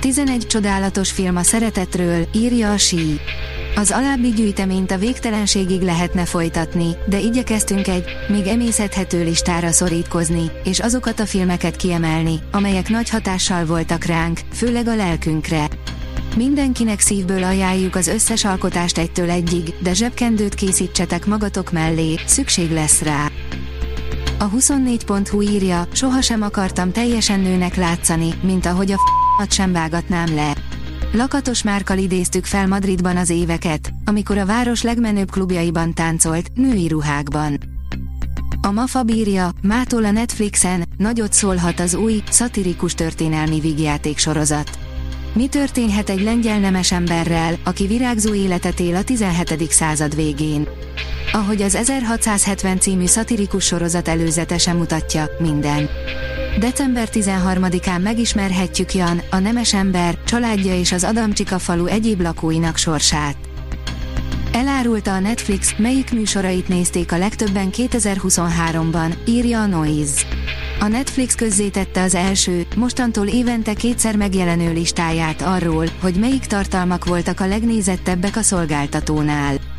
11 csodálatos film a szeretetről, írja a Sí. Az alábbi gyűjteményt a végtelenségig lehetne folytatni, de igyekeztünk egy, még emészhethető listára szorítkozni, és azokat a filmeket kiemelni, amelyek nagy hatással voltak ránk, főleg a lelkünkre. Mindenkinek szívből ajánljuk az összes alkotást egytől egyig, de zsebkendőt készítsetek magatok mellé, szükség lesz rá. A 24.hu írja, sohasem akartam teljesen nőnek látszani, mint ahogy a f***at sem vágatnám le. Lakatos Márkal idéztük fel Madridban az éveket, amikor a város legmenőbb klubjaiban táncolt, női ruhákban. A Mafa bírja, mától a Netflixen, nagyot szólhat az új, szatirikus történelmi vígjáték sorozat. Mi történhet egy lengyel nemes emberrel, aki virágzó életet él a 17. század végén? Ahogy az 1670 című szatirikus sorozat előzetese mutatja, minden. December 13-án megismerhetjük Jan, a nemes ember, családja és az Adamcsika falu egyéb lakóinak sorsát. Elárulta a Netflix, melyik műsorait nézték a legtöbben 2023-ban, írja a Noise. A Netflix közzétette az első, mostantól évente kétszer megjelenő listáját arról, hogy melyik tartalmak voltak a legnézettebbek a szolgáltatónál.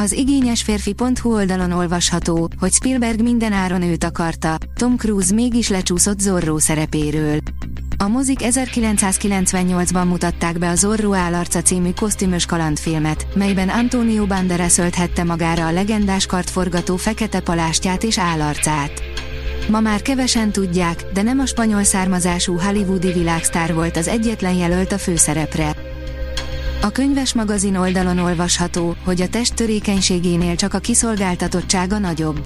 Az igényes férfi.hu oldalon olvasható, hogy Spielberg minden áron őt akarta, Tom Cruise mégis lecsúszott Zorro szerepéről. A mozik 1998-ban mutatták be a Zorro állarca című kosztümös kalandfilmet, melyben Antonio Banderas ölthette magára a legendás kartforgató fekete palástját és állarcát. Ma már kevesen tudják, de nem a spanyol származású hollywoodi világsztár volt az egyetlen jelölt a főszerepre. A könyves magazin oldalon olvasható, hogy a test törékenységénél csak a kiszolgáltatottsága nagyobb.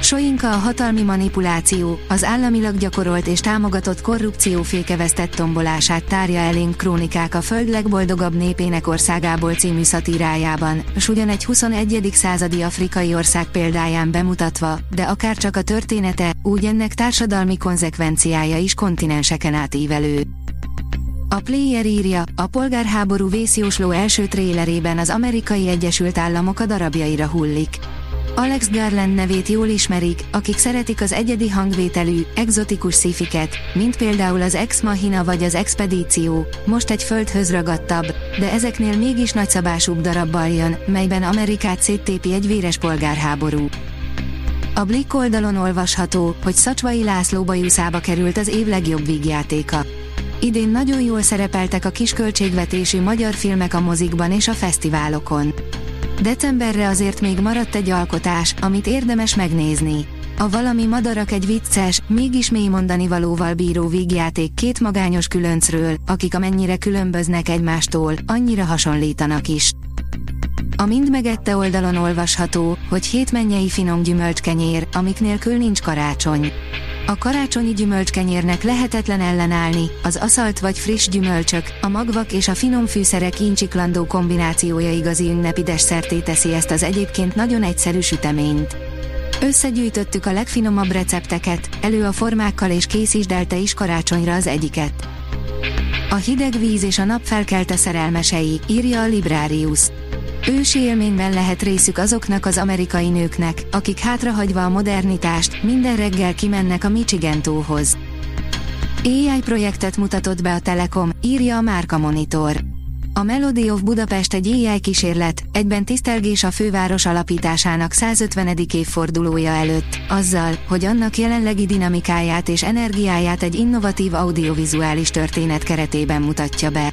Soinka a hatalmi manipuláció, az államilag gyakorolt és támogatott korrupció fékevesztett tombolását tárja elénk krónikák a föld legboldogabb népének országából című szatírájában, s ugyan egy 21. századi afrikai ország példáján bemutatva, de akár csak a története, úgy ennek társadalmi konzekvenciája is kontinenseken átívelő. A Player írja, a polgárháború vészjósló első trélerében az amerikai Egyesült Államok a darabjaira hullik. Alex Garland nevét jól ismerik, akik szeretik az egyedi hangvételű, egzotikus szifiket, mint például az Ex Machina vagy az Expedíció, most egy földhöz ragadtabb, de ezeknél mégis nagyszabásúbb darabbal jön, melyben Amerikát széttépi egy véres polgárháború. A Blick oldalon olvasható, hogy Szacsvai László bajuszába került az év legjobb vígjátéka. Idén nagyon jól szerepeltek a kisköltségvetésű magyar filmek a mozikban és a fesztiválokon. Decemberre azért még maradt egy alkotás, amit érdemes megnézni. A Valami Madarak egy vicces, mégis mély mondani valóval bíró vígjáték két magányos különcről, akik amennyire különböznek egymástól, annyira hasonlítanak is. A Mind megette oldalon olvasható, hogy hét mennyei finom gyümölcskenyér, amik nélkül nincs karácsony. A karácsonyi gyümölcskenyérnek lehetetlen ellenállni, az aszalt vagy friss gyümölcsök, a magvak és a finom fűszerek incsiklandó kombinációja igazi ünnepi desszerté teszi ezt az egyébként nagyon egyszerű süteményt. Összegyűjtöttük a legfinomabb recepteket, elő a formákkal és készítsd el te is karácsonyra az egyiket. A hideg víz és a nap felkelte szerelmesei, írja a Librarius. Ősi élményben lehet részük azoknak az amerikai nőknek, akik hátrahagyva a modernitást, minden reggel kimennek a Michigan tóhoz. AI projektet mutatott be a Telekom, írja a Márka Monitor. A Melody of Budapest egy AI kísérlet, egyben tisztelgés a főváros alapításának 150. évfordulója előtt, azzal, hogy annak jelenlegi dinamikáját és energiáját egy innovatív audiovizuális történet keretében mutatja be.